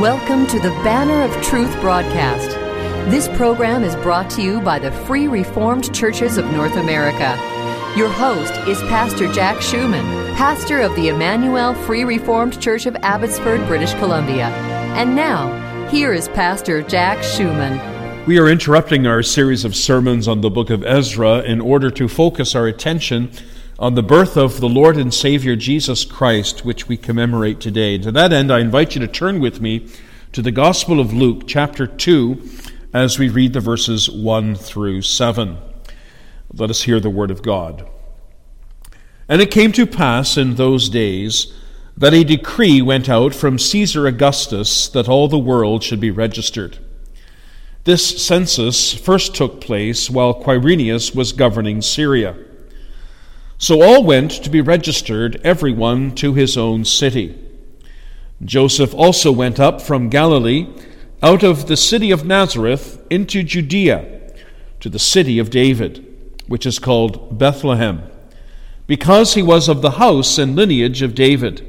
Welcome to the Banner of Truth broadcast. This program is brought to you by the Free Reformed Churches of North America. Your host is Pastor Jack Schumann, pastor of the Emmanuel Free Reformed Church of Abbotsford, British Columbia. And now, here is Pastor Jack Schumann. We are interrupting our series of sermons on the book of Ezra in order to focus our attention on the birth of the Lord and Savior Jesus Christ, which we commemorate today. To that end, I invite you to turn with me to the Gospel of Luke, chapter 2, as we read the verses 1 through 7. Let us hear the Word of God. And it came to pass in those days that a decree went out from Caesar Augustus that all the world should be registered. This census first took place while Quirinius was governing Syria. So all went to be registered, everyone to his own city. Joseph also went up from Galilee, out of the city of Nazareth, into Judea, to the city of David, which is called Bethlehem, because he was of the house and lineage of David,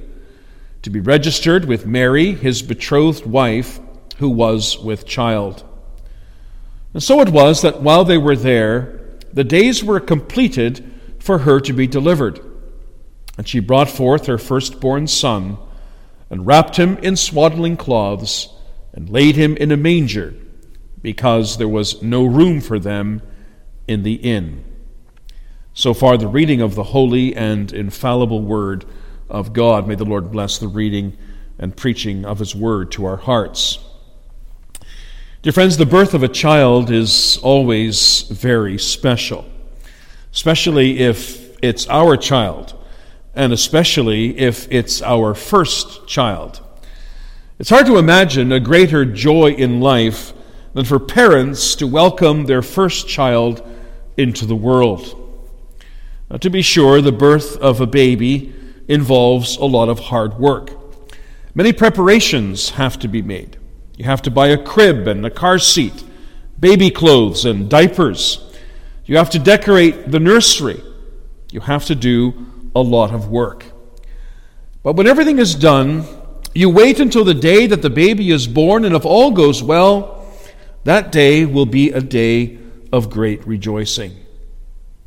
to be registered with Mary, his betrothed wife, who was with child. And so it was that while they were there, the days were completed for her to be delivered. And she brought forth her firstborn son, and wrapped him in swaddling cloths, and laid him in a manger, because there was no room for them in the inn. So far, the reading of the holy and infallible word of God. May the Lord bless the reading and preaching of his word to our hearts. Dear friends, the birth of a child is always very special especially if it's our child, and especially if it's our first child. It's hard to imagine a greater joy in life than for parents to welcome their first child into the world. Now, to be sure, the birth of a baby involves a lot of hard work. Many preparations have to be made. You have to buy a crib and a car seat, baby clothes and diapers. You have to decorate the nursery. You have to do a lot of work. But when everything is done, you wait until the day that the baby is born, and if all goes well, that day will be a day of great rejoicing.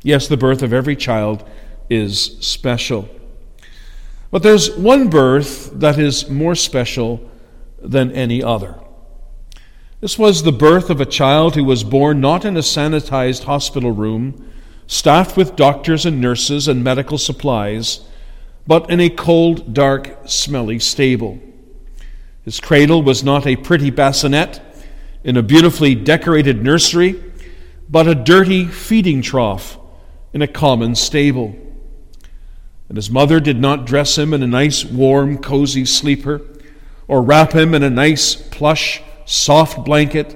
Yes, the birth of every child is special. But there's one birth that is more special than any other. This was the birth of a child who was born not in a sanitized hospital room, staffed with doctors and nurses and medical supplies, but in a cold, dark, smelly stable. His cradle was not a pretty bassinet in a beautifully decorated nursery, but a dirty feeding trough in a common stable. And his mother did not dress him in a nice, warm, cozy sleeper, or wrap him in a nice, plush, soft blanket,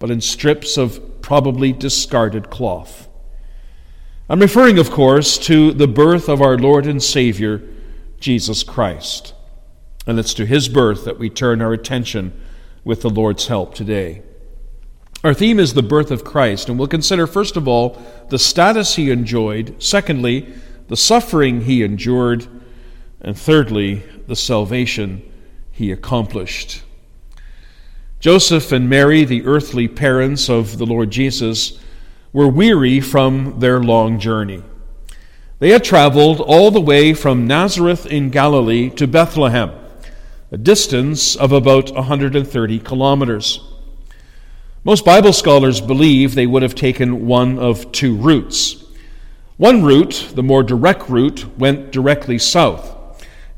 but in strips of probably discarded cloth. I'm referring, of course, to the birth of our Lord and Savior, Jesus Christ. And it's to his birth that we turn our attention with the Lord's help today. Our theme is the birth of Christ, and we'll consider, first of all, the status he enjoyed, secondly, the suffering he endured, and thirdly, the salvation he accomplished. Joseph and Mary, the earthly parents of the Lord Jesus, were weary from their long journey. They had traveled all the way from Nazareth in Galilee to Bethlehem, a distance of about 130 kilometers. Most Bible scholars believe they would have taken one of two routes. One route, the more direct route, went directly south.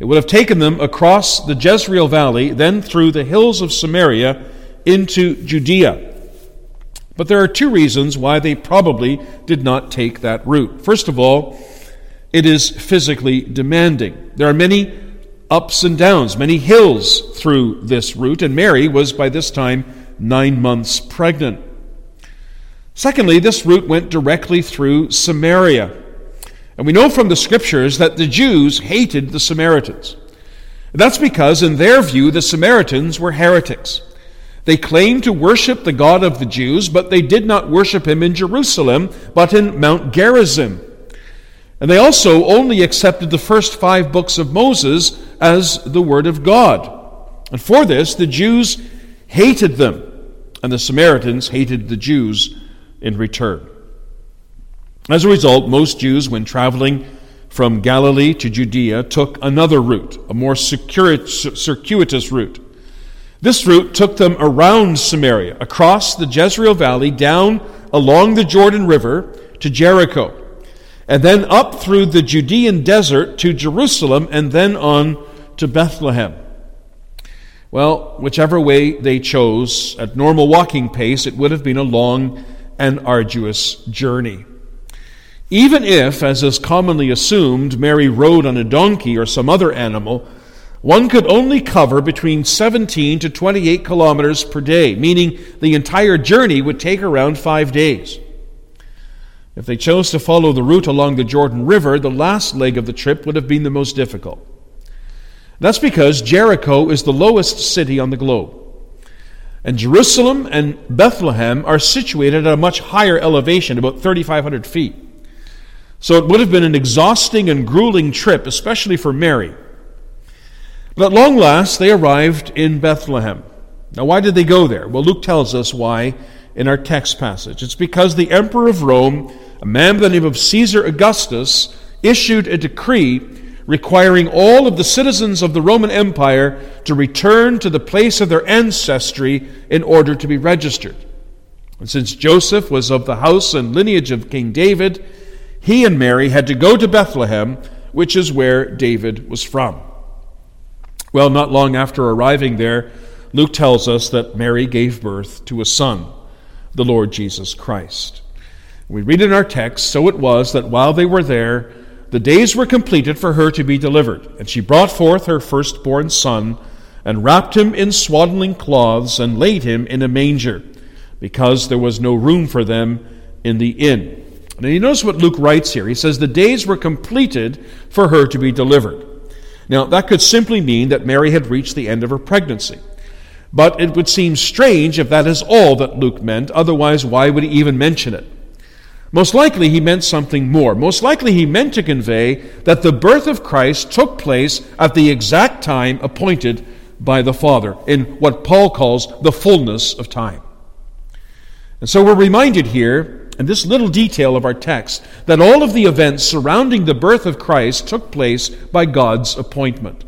It would have taken them across the Jezreel Valley, then through the hills of Samaria into Judea. But there are two reasons why they probably did not take that route. First of all, it is physically demanding. There are many ups and downs, many hills through this route, and Mary was by this time nine months pregnant. Secondly, this route went directly through Samaria. And we know from the scriptures that the Jews hated the Samaritans. That's because, in their view, the Samaritans were heretics. They claimed to worship the God of the Jews, but they did not worship him in Jerusalem, but in Mount Gerizim. And they also only accepted the first five books of Moses as the Word of God. And for this, the Jews hated them, and the Samaritans hated the Jews in return. As a result, most Jews, when traveling from Galilee to Judea, took another route, a more circuitous route. This route took them around Samaria, across the Jezreel Valley, down along the Jordan River to Jericho, and then up through the Judean desert to Jerusalem, and then on to Bethlehem. Well, whichever way they chose, at normal walking pace, it would have been a long and arduous journey. Even if, as is commonly assumed, Mary rode on a donkey or some other animal, one could only cover between 17 to 28 kilometers per day, meaning the entire journey would take around five days. If they chose to follow the route along the Jordan River, the last leg of the trip would have been the most difficult. That's because Jericho is the lowest city on the globe. And Jerusalem and Bethlehem are situated at a much higher elevation, about 3,500 feet. So it would have been an exhausting and grueling trip, especially for Mary. But at long last, they arrived in Bethlehem. Now, why did they go there? Well, Luke tells us why in our text passage. It's because the emperor of Rome, a man by the name of Caesar Augustus, issued a decree requiring all of the citizens of the Roman Empire to return to the place of their ancestry in order to be registered. And since Joseph was of the house and lineage of King David, he and Mary had to go to Bethlehem, which is where David was from. Well, not long after arriving there, Luke tells us that Mary gave birth to a son, the Lord Jesus Christ. We read in our text, So it was that while they were there, the days were completed for her to be delivered, and she brought forth her firstborn son, and wrapped him in swaddling cloths, and laid him in a manger, because there was no room for them in the inn. Now you notice what Luke writes here. He says, The days were completed for her to be delivered. Now, that could simply mean that Mary had reached the end of her pregnancy. But it would seem strange if that is all that Luke meant, otherwise, why would he even mention it? Most likely, he meant something more. Most likely, he meant to convey that the birth of Christ took place at the exact time appointed by the Father, in what Paul calls the fullness of time. And so we're reminded here and this little detail of our text that all of the events surrounding the birth of Christ took place by God's appointment.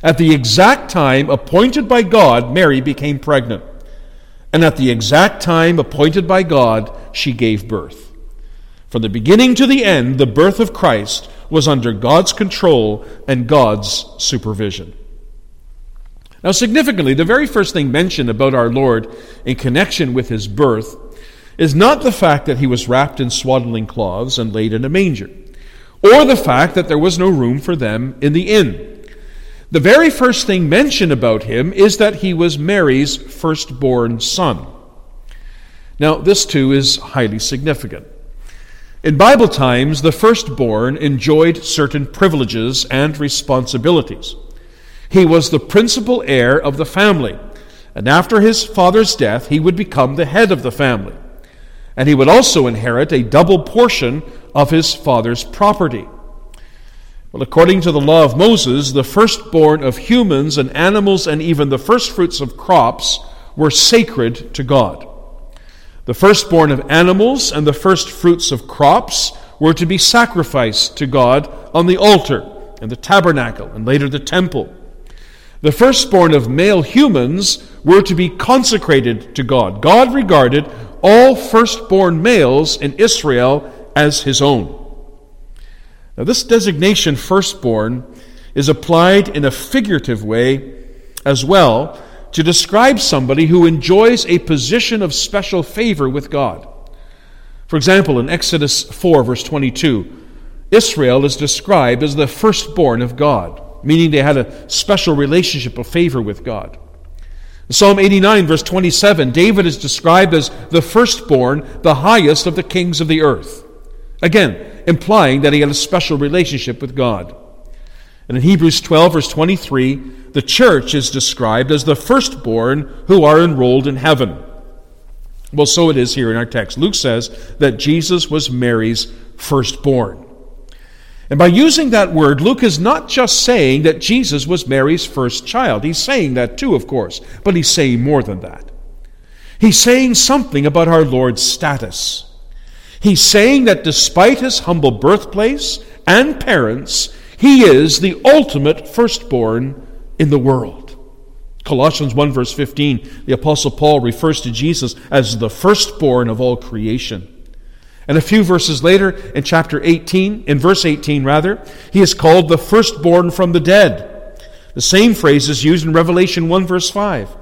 At the exact time appointed by God, Mary became pregnant. And at the exact time appointed by God, she gave birth. From the beginning to the end, the birth of Christ was under God's control and God's supervision. Now, significantly, the very first thing mentioned about our Lord in connection with his birth is not the fact that he was wrapped in swaddling cloths and laid in a manger, or the fact that there was no room for them in the inn. The very first thing mentioned about him is that he was Mary's firstborn son. Now, this too is highly significant. In Bible times, the firstborn enjoyed certain privileges and responsibilities. He was the principal heir of the family, and after his father's death, he would become the head of the family and he would also inherit a double portion of his father's property. Well, according to the law of Moses, the firstborn of humans and animals and even the firstfruits of crops were sacred to God. The firstborn of animals and the firstfruits of crops were to be sacrificed to God on the altar and the tabernacle and later the temple. The firstborn of male humans were to be consecrated to God. God regarded all firstborn males in Israel as his own. Now, this designation, firstborn, is applied in a figurative way as well to describe somebody who enjoys a position of special favor with God. For example, in Exodus 4, verse 22, Israel is described as the firstborn of God, meaning they had a special relationship of favor with God. Psalm 89, verse 27, David is described as the firstborn, the highest of the kings of the earth. Again, implying that he had a special relationship with God. And in Hebrews 12, verse 23, the church is described as the firstborn who are enrolled in heaven. Well, so it is here in our text. Luke says that Jesus was Mary's firstborn. And by using that word, Luke is not just saying that Jesus was Mary's first child. He's saying that too, of course, but he's saying more than that. He's saying something about our Lord's status. He's saying that despite his humble birthplace and parents, he is the ultimate firstborn in the world. Colossians 1, verse 15, the Apostle Paul refers to Jesus as the firstborn of all creation. And a few verses later, in chapter 18, in verse 18 rather, he is called the firstborn from the dead. The same phrase is used in Revelation 1, verse 5.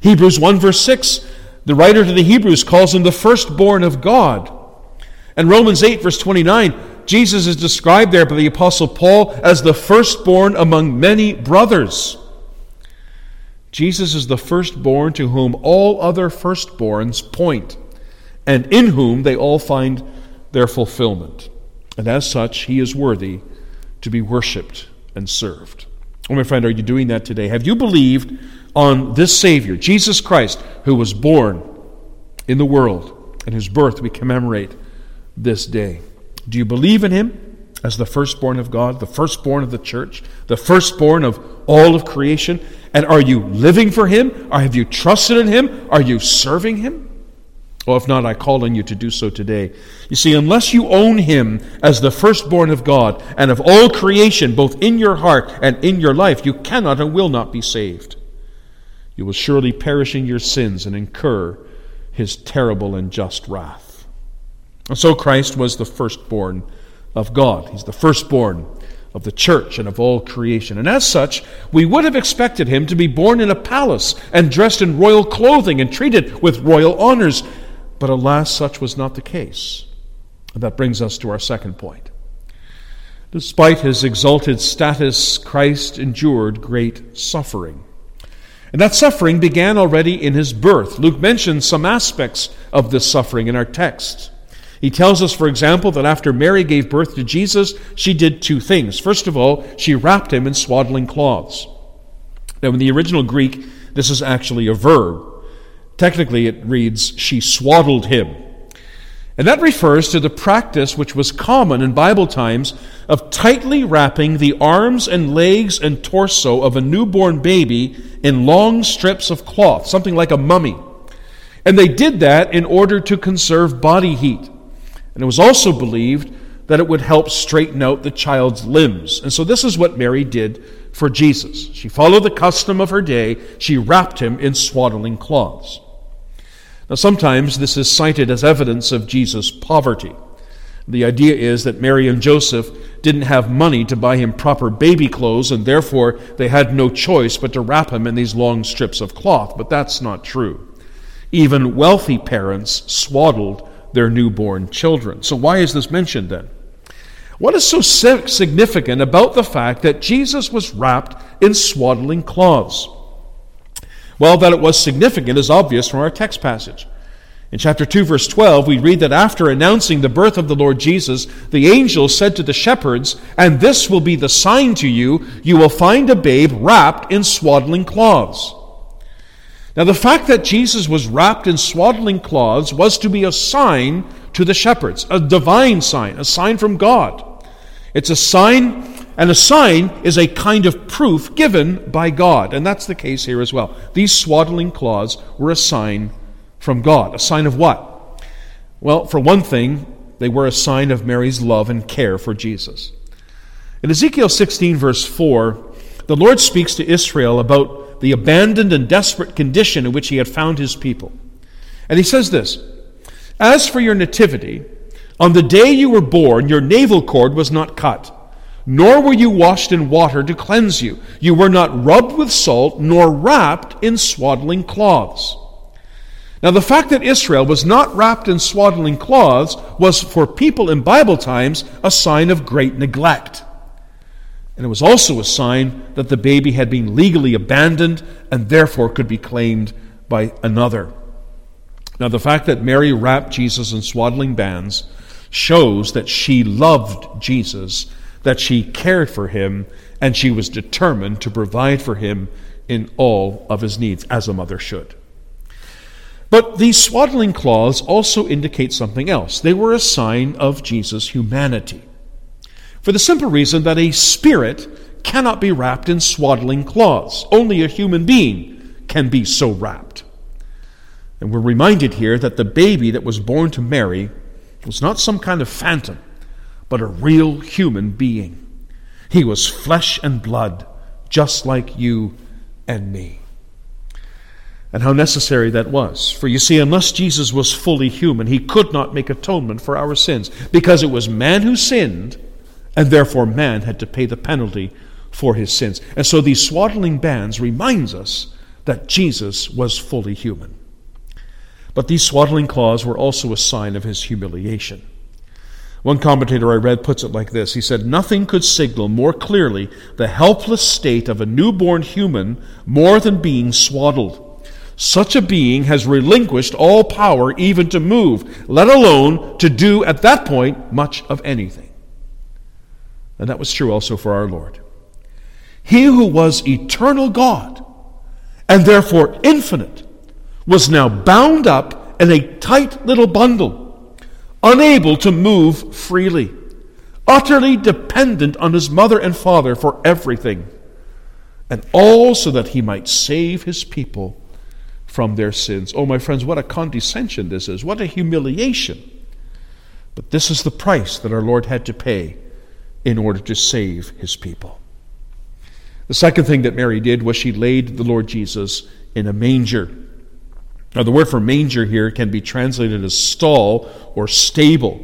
Hebrews 1, verse 6, the writer to the Hebrews calls him the firstborn of God. And Romans 8, verse 29, Jesus is described there by the Apostle Paul as the firstborn among many brothers. Jesus is the firstborn to whom all other firstborns point and in whom they all find their fulfillment. And as such, he is worthy to be worshiped and served. Oh, my friend, are you doing that today? Have you believed on this Savior, Jesus Christ, who was born in the world and whose birth we commemorate this day? Do you believe in him as the firstborn of God, the firstborn of the church, the firstborn of all of creation? And are you living for him? Or have you trusted in him? Are you serving him? Well, if not, I call on you to do so today. You see, unless you own Him as the firstborn of God and of all creation, both in your heart and in your life, you cannot and will not be saved. You will surely perish in your sins and incur His terrible and just wrath. And so Christ was the firstborn of God. He's the firstborn of the church and of all creation. And as such, we would have expected him to be born in a palace and dressed in royal clothing and treated with royal honors. But alas, such was not the case. And that brings us to our second point. Despite his exalted status, Christ endured great suffering. And that suffering began already in his birth. Luke mentions some aspects of this suffering in our text. He tells us, for example, that after Mary gave birth to Jesus, she did two things. First of all, she wrapped him in swaddling cloths. Now, in the original Greek, this is actually a verb. Technically, it reads, She swaddled him. And that refers to the practice which was common in Bible times of tightly wrapping the arms and legs and torso of a newborn baby in long strips of cloth, something like a mummy. And they did that in order to conserve body heat. And it was also believed that it would help straighten out the child's limbs. And so this is what Mary did for Jesus. She followed the custom of her day, she wrapped him in swaddling cloths. Now, sometimes this is cited as evidence of Jesus' poverty. The idea is that Mary and Joseph didn't have money to buy him proper baby clothes, and therefore they had no choice but to wrap him in these long strips of cloth. But that's not true. Even wealthy parents swaddled their newborn children. So, why is this mentioned then? What is so significant about the fact that Jesus was wrapped in swaddling cloths? Well, that it was significant is obvious from our text passage. In chapter 2, verse 12, we read that after announcing the birth of the Lord Jesus, the angel said to the shepherds, And this will be the sign to you, you will find a babe wrapped in swaddling cloths. Now, the fact that Jesus was wrapped in swaddling cloths was to be a sign to the shepherds, a divine sign, a sign from God. It's a sign and a sign is a kind of proof given by God. And that's the case here as well. These swaddling cloths were a sign from God. A sign of what? Well, for one thing, they were a sign of Mary's love and care for Jesus. In Ezekiel 16, verse 4, the Lord speaks to Israel about the abandoned and desperate condition in which he had found his people. And he says this As for your nativity, on the day you were born, your navel cord was not cut nor were you washed in water to cleanse you. You were not rubbed with salt, nor wrapped in swaddling cloths. Now, the fact that Israel was not wrapped in swaddling cloths was for people in Bible times a sign of great neglect. And it was also a sign that the baby had been legally abandoned and therefore could be claimed by another. Now, the fact that Mary wrapped Jesus in swaddling bands shows that she loved Jesus that she cared for him and she was determined to provide for him in all of his needs, as a mother should. But these swaddling cloths also indicate something else. They were a sign of Jesus' humanity. For the simple reason that a spirit cannot be wrapped in swaddling cloths. Only a human being can be so wrapped. And we're reminded here that the baby that was born to Mary was not some kind of phantom, but a real human being. He was flesh and blood, just like you and me. And how necessary that was. For you see, unless Jesus was fully human, he could not make atonement for our sins, because it was man who sinned, and therefore man had to pay the penalty for his sins. And so these swaddling bands reminds us that Jesus was fully human. But these swaddling cloths were also a sign of his humiliation. One commentator I read puts it like this He said, Nothing could signal more clearly the helpless state of a newborn human more than being swaddled. Such a being has relinquished all power even to move, let alone to do at that point much of anything. And that was true also for our Lord. He who was eternal God and therefore infinite was now bound up in a tight little bundle, unable to move freely, utterly dependent on his mother and father for everything, and all so that he might save his people from their sins. Oh, my friends, what a condescension this is! What a humiliation! But this is the price that our Lord had to pay in order to save his people. The second thing that Mary did was she laid the Lord Jesus in a manger. Now, the word for manger here can be translated as stall or stable,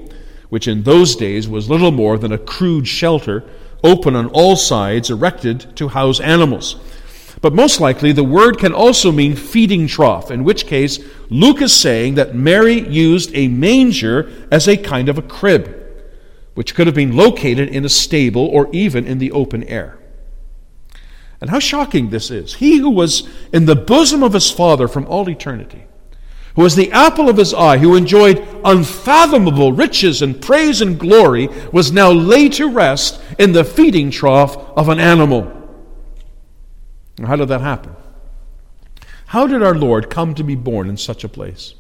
which in those days was little more than a crude shelter open on all sides, erected to house animals. But most likely, the word can also mean feeding trough, in which case, Luke is saying that Mary used a manger as a kind of a crib, which could have been located in a stable or even in the open air. And how shocking this is. He who was in the bosom of his Father from all eternity, who was the apple of his eye, who enjoyed unfathomable riches and praise and glory, was now laid to rest in the feeding trough of an animal. How did that happen? How did our Lord come to be born in such a place?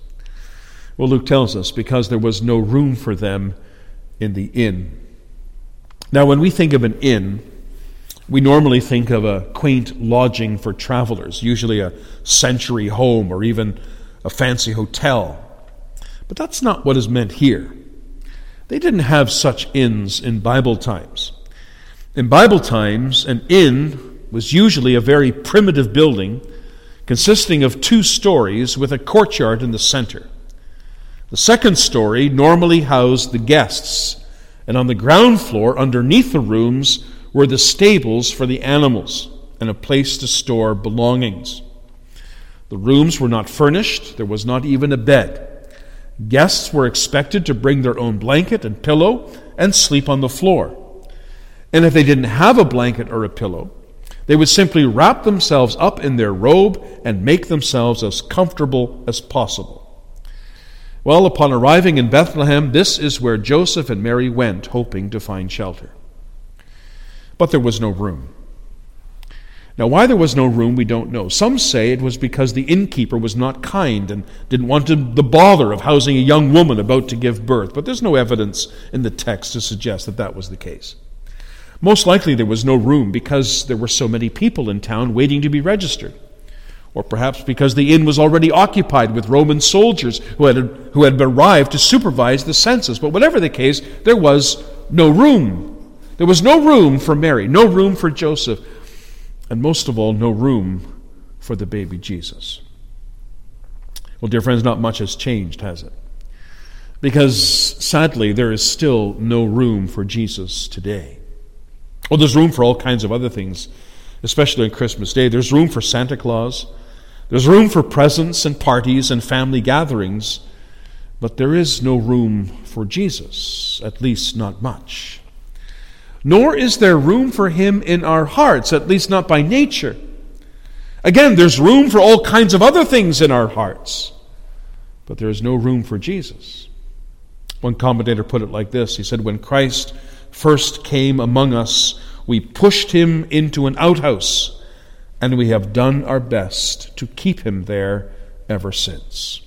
Well, Luke tells us because there was no room for them in the inn. Now, when we think of an inn, we normally think of a quaint lodging for travelers, usually a century home or even a fancy hotel. But that's not what is meant here. They didn't have such inns in Bible times. In Bible times, an inn was usually a very primitive building consisting of two stories with a courtyard in the center. The second story normally housed the guests, and on the ground floor, underneath the rooms, were the stables for the animals and a place to store belongings. The rooms were not furnished, there was not even a bed. Guests were expected to bring their own blanket and pillow and sleep on the floor. And if they didn't have a blanket or a pillow, they would simply wrap themselves up in their robe and make themselves as comfortable as possible. Well, upon arriving in Bethlehem, this is where Joseph and Mary went, hoping to find shelter but there was no room. Now, why there was no room, we don't know. Some say it was because the innkeeper was not kind and didn't want the bother of housing a young woman about to give birth, but there's no evidence in the text to suggest that that was the case. Most likely there was no room because there were so many people in town waiting to be registered. Or perhaps because the inn was already occupied with Roman soldiers who had, who had arrived to supervise the census. But whatever the case, there was no room there was no room for Mary, no room for Joseph, and most of all, no room for the baby Jesus. Well, dear friends, not much has changed, has it? Because sadly, there is still no room for Jesus today. Well, there's room for all kinds of other things, especially on Christmas Day. There's room for Santa Claus, there's room for presents and parties and family gatherings, but there is no room for Jesus, at least not much nor is there room for him in our hearts, at least not by nature. Again, there's room for all kinds of other things in our hearts, but there is no room for Jesus. One commentator put it like this He said, When Christ first came among us, we pushed him into an outhouse, and we have done our best to keep him there ever since.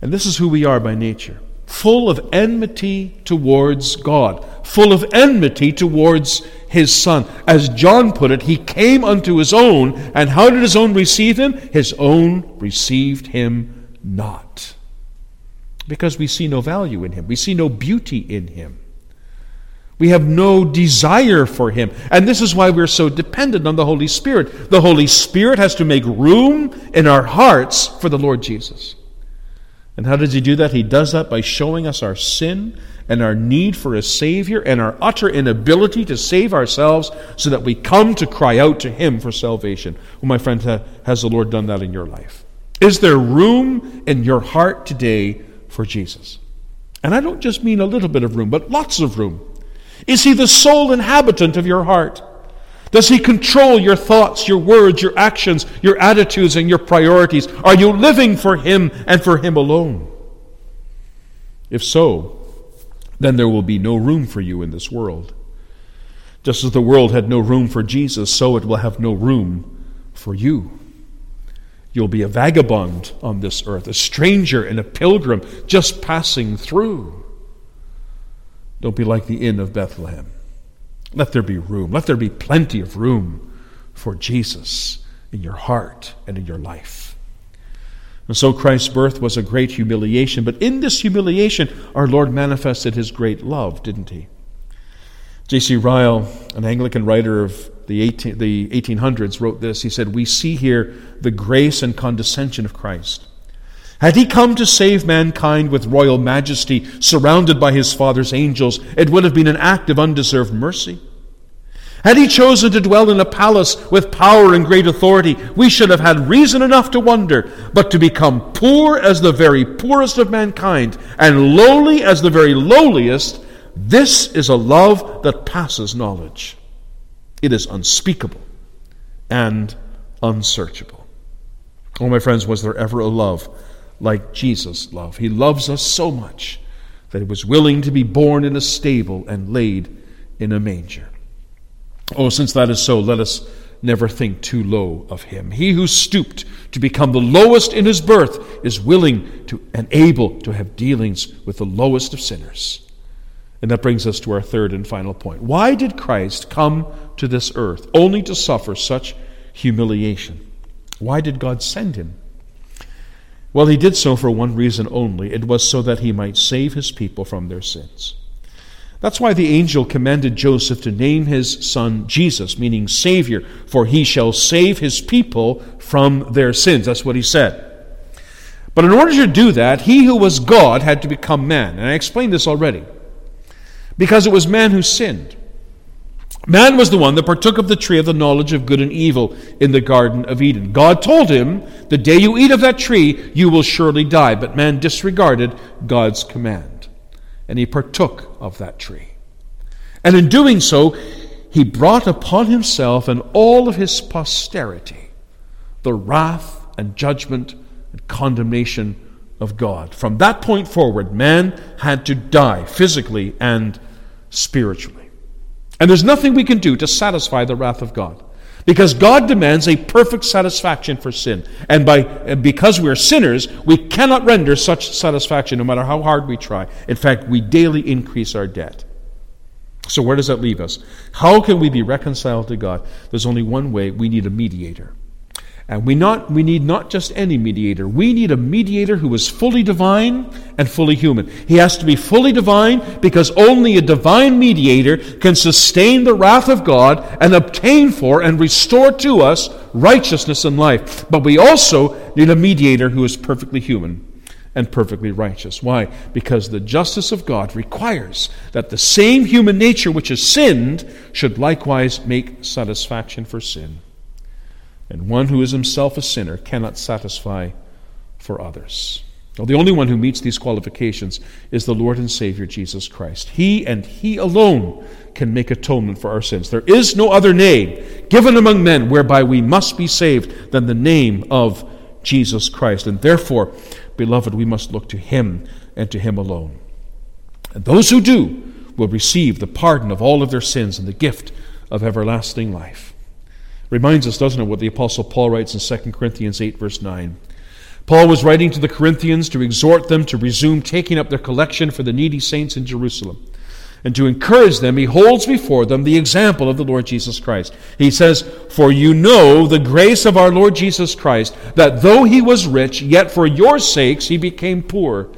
And this is who we are by nature. full of enmity towards God, full of enmity towards his Son. As John put it, he came unto his own, and how did his own receive him? His own received him not. Because we see no value in him, we see no beauty in him. We have no desire for Him. And this is why we're so dependent on the Holy Spirit. The Holy Spirit has to make room in our hearts for the Lord Jesus. And how does He do that? He does that by showing us our sin and our need for a Savior and our utter inability to save ourselves so that we come to cry out to Him for salvation. Well, my friend, has the Lord done that in your life? Is there room in your heart today for Jesus? And I don't just mean a little bit of room, but lots of room. Is he the sole inhabitant of your heart? Does he control your thoughts, your words, your actions, your attitudes, and your priorities? Are you living for him and for him alone? If so, then there will be no room for you in this world. Just as the world had no room for Jesus, so it will have no room for you. You'll be a vagabond on this earth, a stranger and a pilgrim just passing through. Don't be like the inn of Bethlehem. Let there be room. Let there be plenty of room for Jesus in your heart and in your life. And so Christ's birth was a great humiliation, but in this humiliation, our Lord manifested his great love, didn't he? J.C. Ryle, an Anglican writer of the, 18, the 1800s, wrote this. He said, We see here the grace and condescension of Christ. Had he come to save mankind with royal majesty, surrounded by his Father's angels, it would have been an act of undeserved mercy. Had he chosen to dwell in a palace with power and great authority, we should have had reason enough to wonder. But to become poor as the very poorest of mankind, and lowly as the very lowliest, this is a love that passes knowledge. It is unspeakable and unsearchable. Oh, my friends, was there ever a love like Jesus' love. He loves us so much that he was willing to be born in a stable and laid in a manger. Oh, since that is so, let us never think too low of him. He who stooped to become the lowest in his birth is willing to and able to have dealings with the lowest of sinners. And that brings us to our third and final point. Why did Christ come to this earth only to suffer such humiliation? Why did God send him? Well, he did so for one reason only it was so that he might save his people from their sins. That's why the angel commanded Joseph to name his son Jesus, meaning Savior, for he shall save his people from their sins. That's what he said. But in order to do that, he who was God had to become man. And I explained this already. Because it was man who sinned. Man was the one that partook of the tree of the knowledge of good and evil in the Garden of Eden. God told him, The day you eat of that tree, you will surely die. But man disregarded God's command, and he partook of that tree. And in doing so, he brought upon himself and all of his posterity the wrath and judgment and condemnation of God. From that point forward, man had to die physically and spiritually. And there's nothing we can do to satisfy the wrath of God. Because God demands a perfect satisfaction for sin. And by, because we are sinners, we cannot render such satisfaction no matter how hard we try. In fact, we daily increase our debt. So, where does that leave us? How can we be reconciled to God? There's only one way we need a mediator. And we, not, we need not just any mediator. We need a mediator who is fully divine and fully human. He has to be fully divine because only a divine mediator can sustain the wrath of God and obtain for and restore to us righteousness and life. But we also need a mediator who is perfectly human and perfectly righteous. Why? Because the justice of God requires that the same human nature which has sinned should likewise make satisfaction for sin and one who is himself a sinner cannot satisfy for others. Well, the only one who meets these qualifications is the Lord and Savior Jesus Christ. He and He alone can make atonement for our sins. There is no other name given among men whereby we must be saved than the name of Jesus Christ. And therefore, beloved, we must look to Him and to Him alone. And those who do will receive the pardon of all of their sins and the gift of everlasting life. Reminds us, doesn't it, what the Apostle Paul writes in 2 Corinthians 8, verse 9. Paul was writing to the Corinthians to exhort them to resume taking up their collection for the needy saints in Jerusalem. And to encourage them, he holds before them the example of the Lord Jesus Christ. He says, For you know the grace of our Lord Jesus Christ, that though he was rich, yet for your sakes he became poor,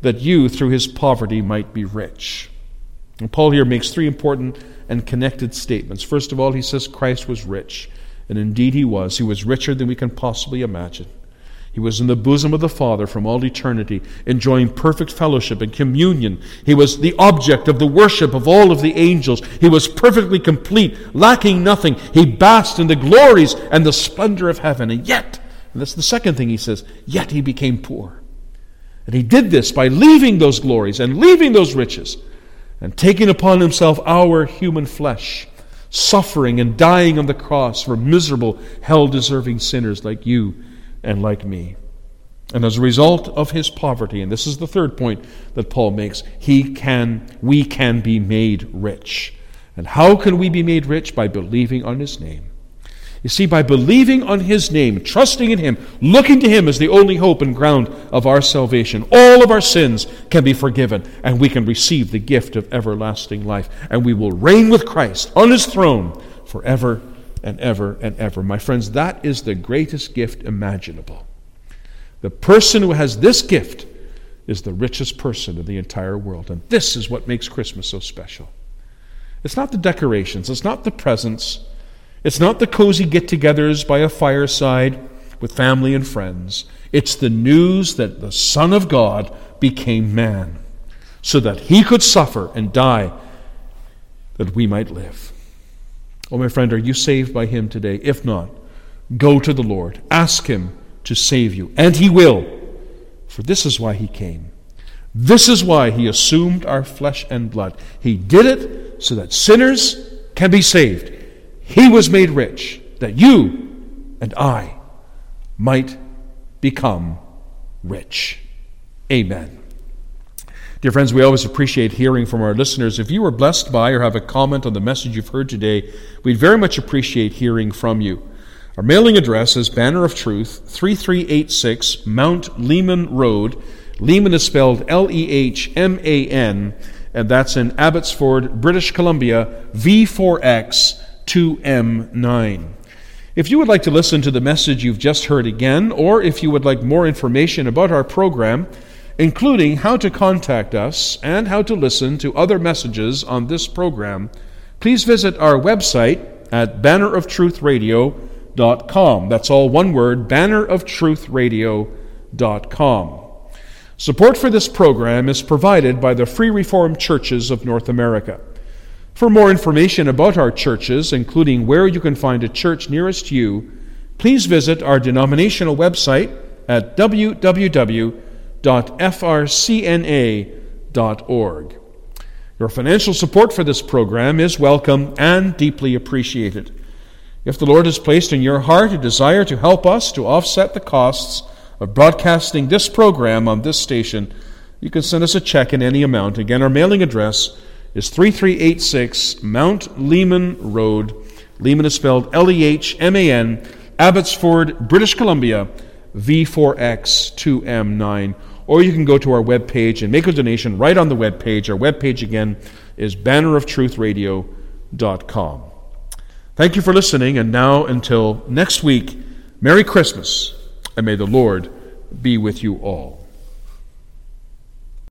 that you through his poverty might be rich. And Paul here makes three important and connected statements. First of all, he says Christ was rich. And indeed he was. He was richer than we can possibly imagine. He was in the bosom of the Father from all eternity, enjoying perfect fellowship and communion. He was the object of the worship of all of the angels. He was perfectly complete, lacking nothing. He basked in the glories and the splendor of heaven. And yet, and that's the second thing he says, yet he became poor. And he did this by leaving those glories and leaving those riches and taking upon himself our human flesh, suffering and dying on the cross for miserable, hell deserving sinners like you and like me. And as a result of his poverty, and this is the third point that Paul makes, he can, we can be made rich. And how can we be made rich? By believing on his name. You see, by believing on His name, trusting in Him, looking to Him as the only hope and ground of our salvation, all of our sins can be forgiven, and we can receive the gift of everlasting life. And we will reign with Christ on His throne forever and ever and ever. My friends, that is the greatest gift imaginable. The person who has this gift is the richest person in the entire world. And this is what makes Christmas so special. It's not the decorations, it's not the presents, it's not the cozy get togethers by a fireside with family and friends. It's the news that the Son of God became man so that he could suffer and die that we might live. Oh, my friend, are you saved by Him today? If not, go to the Lord. Ask Him to save you, and He will. For this is why He came. This is why He assumed our flesh and blood. He did it so that sinners can be saved. He was made rich that you and I might become rich. Amen. Dear friends, we always appreciate hearing from our listeners. If you were blessed by or have a comment on the message you've heard today, we'd very much appreciate hearing from you. Our mailing address is Banner of Truth, 3386 Mount Lehman Road. Lehman is spelled L E H M A N, and that's in Abbotsford, British Columbia, V4X 2M9. If you would like to listen to the message you've just heard again, or if you would like more information about our program, including how to contact us and how to listen to other messages on this program, please visit our website at banneroftruthradio.com. That's all one word, banneroftruthradio.com. Support for this program is provided by the Free Reformed Churches of North America. For more information about our churches, including where you can find a church nearest you, please visit our denominational website at www.frcna.org. Your financial support for this program is welcome and deeply appreciated. If the Lord has placed in your heart a desire to help us to offset the costs of broadcasting this program on this station, you can send us a check in any amount. Again, our mailing address is 3386 Mount Lehman Road. Lehman is spelled L E H M A N, Abbotsford, British Columbia, V4X2M9 or you can go to our webpage and make a donation right on the webpage. Our webpage again is banneroftruthradio.com. Thank you for listening, and now until next week, Merry Christmas, and may the Lord be with you all.